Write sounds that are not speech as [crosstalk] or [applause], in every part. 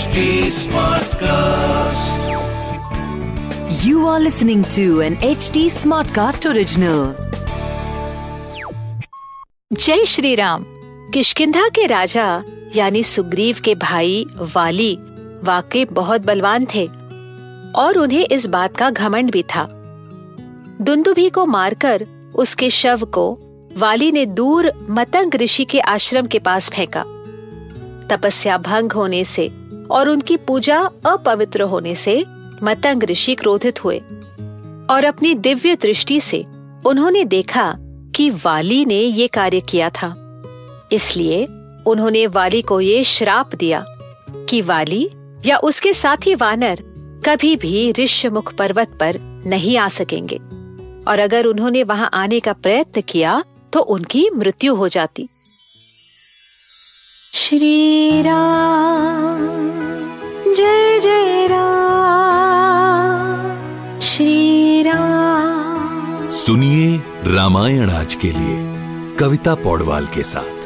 HD Smartcast. You are listening to an HD Smartcast original. जय श्री राम किशकिंधा के राजा यानी सुग्रीव के भाई वाली वाकई बहुत बलवान थे और उन्हें इस बात का घमंड भी था दुंदुभी को मारकर उसके शव को वाली ने दूर मतंग ऋषि के आश्रम के पास फेंका तपस्या भंग होने से और उनकी पूजा अपवित्र होने से मतंग ऋषि क्रोधित हुए। और अपनी दिव्य दृष्टि से उन्होंने देखा कि वाली ने ये कार्य किया था। इसलिए उन्होंने वाली को ये श्राप दिया कि वाली या उसके साथी वानर कभी भी ऋष्यमुख पर्वत पर नहीं आ सकेंगे। और अगर उन्होंने वहाँ आने का प्रयत्न किया तो उनकी मृत्यु हो जाती। श्री राम जय जय राम श्री राम। सुनिए रामायण आज के लिए कविता पौडवाल के साथ।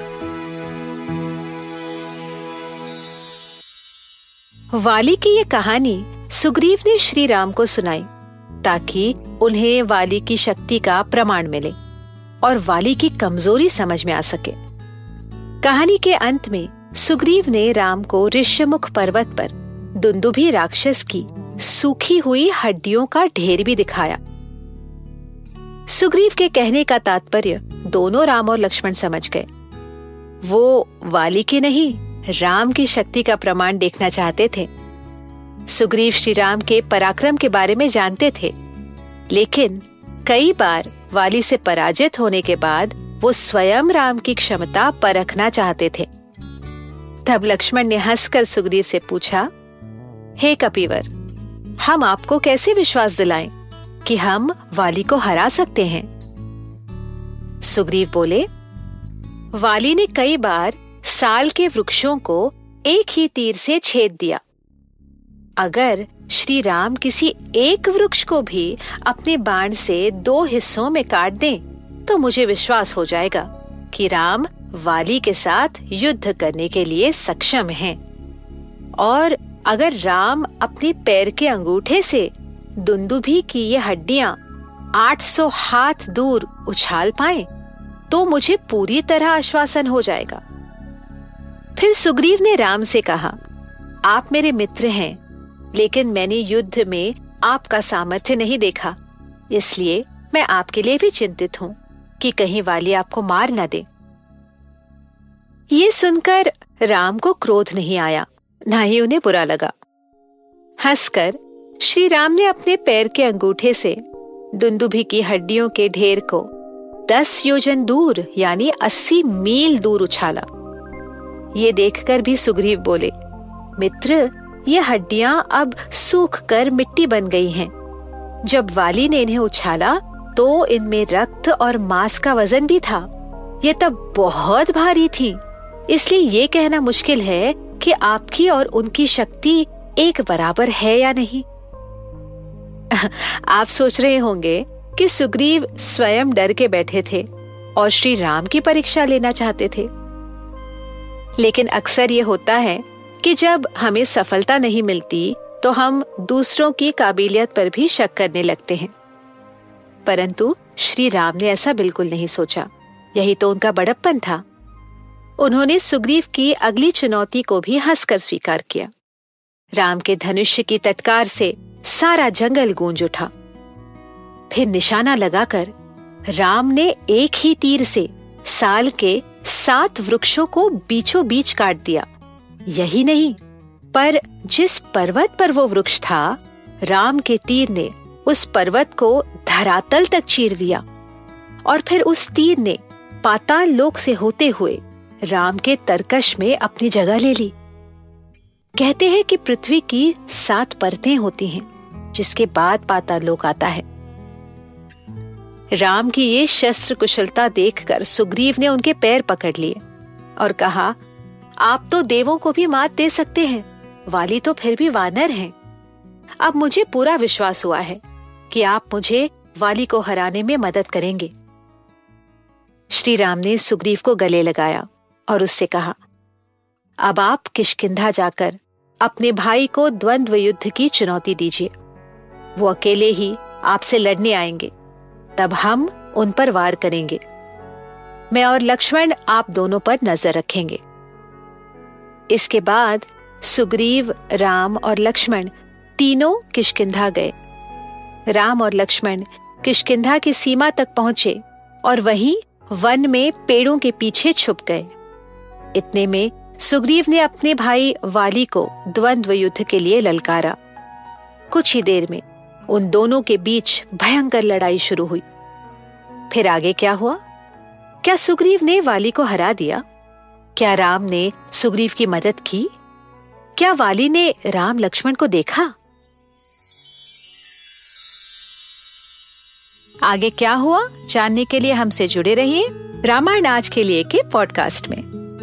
वाली की ये कहानी सुग्रीव ने श्री राम को सुनाई ताकि उन्हें वाली की शक्ति का प्रमाण मिले और वाली की कमज़ोरी समझ में आ सके। कहानी के अंत में सुग्रीव ने राम को ऋष्यमुख पर्वत पर दुंदुभी राक्षस की सूखी हुई हड्डियों का ढेर भी दिखाया। सुग्रीव के कहने का तात्पर्य दोनों राम और लक्ष्मण समझ गए। वो वाली की नहीं, राम की शक्ति का प्रमाण देखना चाहते थे। सुग्रीव श्री राम के पराक्रम के बारे में जानते थे। लेकिन कई बार वाली से पराजित होने के बाद वो स्वयं राम की क्षमता परखना चाहते थे। तब लक्ष्मण ने हंसकर सुग्रीव से पूछा हे कपिवर हम आपको कैसे विश्वास दिलाएँ कि हम वाली को हरा सकते हैं सुग्रीव बोले वाली ने कई बार साल के वृक्षों को एक ही तीर से छेद दिया अगर श्री राम किसी एक वृक्ष को भी अपने बाण से दो हिस्सों में काट दें, तो मुझे विश्वास हो जाएगा कि राम वाली के साथ युद्ध करने के लिए सक्षम हैं। और अगर राम अपने पैर के अंगूठे से दुंदुभी की ये हड्डियाँ 800 हाथ दूर उछाल पाए तो मुझे पूरी तरह आश्वासन हो जाएगा। फिर सुग्रीव ने राम से कहा, आप मेरे मित्र हैं, लेकिन मैंने युद्ध में आपका सामर्थ्य नहीं देखा, इसलिए मैं आपके लिए भी चिंतित हूँ कि कहीं वाली आपको मार न दे। ये सुनकर राम को क्रोध नहीं आया। न ही उन्हें बुरा लगा। हंसकर श्री राम ने अपने पैर के अंगूठे से दुंदुभी की हड्डियों के ढेर को दस योजन दूर, यानी अस्सी मील दूर उछाला। ये देखकर भी सुग्रीव बोले, मित्र, ये हड्डियाँ अब सूख कर मिट्टी बन गई हैं। जब वाली ने इन्हें उछाला तो इनमें रक्त और मांस का वज़न भी था। ये तब बहुत भारी थी। इसलिए ये कहना मुश्किल है कि आपकी और उनकी शक्ति एक बराबर है या नहीं? [laughs] आप सोच रहे होंगे कि सुग्रीव स्वयं डर के बैठे थे और श्री राम की परीक्षा लेना चाहते थे। लेकिन अक्सर ये होता है कि जब हमें सफलता नहीं मिलती तो हम दूसरों की काबिलियत पर भी शक करने लगते हैं। परंतु श्री राम ने ऐसा बिल्कुल नहीं सोचा। यही तो उनका बड़प्पन था। उन्होंने सुग्रीव की अगली चुनौती को भी हंसकर स्वीकार किया। राम के धनुष्य की तटकार से सारा जंगल गूंज उठा। फिर निशाना लगाकर राम ने एक ही तीर से साल के सात वृक्षों को बीचों बीच काट दिया। यही नहीं, पर जिस पर्वत पर वो वृक्ष था, राम के तीर ने उस पर्वत को धरातल तक चीर दिया। और फिर उस तीर ने पाताल लोक से होते हुए राम के तरकश में अपनी जगह ले ली। कहते हैं कि पृथ्वी की सात परतें होती हैं, जिसके बाद पाताल लोक आता है। राम की ये शस्त्र कुशलता देखकर सुग्रीव ने उनके पैर पकड़ लिए और कहा, आप तो देवों को भी मात दे सकते हैं, वाली तो फिर भी वानर हैं। अब मुझे पूरा विश्वास हुआ है कि आप मुझे वाली को हराने में मदद करेंगे। श्री राम ने सुग्रीव को गले लगाया और उससे कहा, अब आप किशकिंधा जाकर अपने भाई को द्वंद्व युद्ध की चुनौती दीजिए। वो अकेले ही आपसे लड़ने आएँगे। तब हम उन पर वार करेंगे। मैं और लक्ष्मण आप दोनों पर नज़र रखेंगे। इसके बाद सुग्रीव, राम और लक्ष्मण तीनों किशकिंधा गए। राम और लक्ष्मण किशकिंधा की सीमा तक पहुँचे और वहीं वन में पेड़ों के पीछे छुप गए। इतने में सुग्रीव ने अपने भाई वाली को द्वंद्व युद्ध के लिए ललकारा। कुछ ही देर में उन दोनों के बीच भयंकर लड़ाई शुरू हुई। फिर आगे क्या हुआ? क्या सुग्रीव ने वाली को हरा दिया? क्या राम ने सुग्रीव की मदद की? क्या वाली ने राम लक्ष्मण को देखा? आगे क्या हुआ? जानने के लिए हमसे जुड़े रहिए रामायण आज के लिए के पॉडकास्ट में।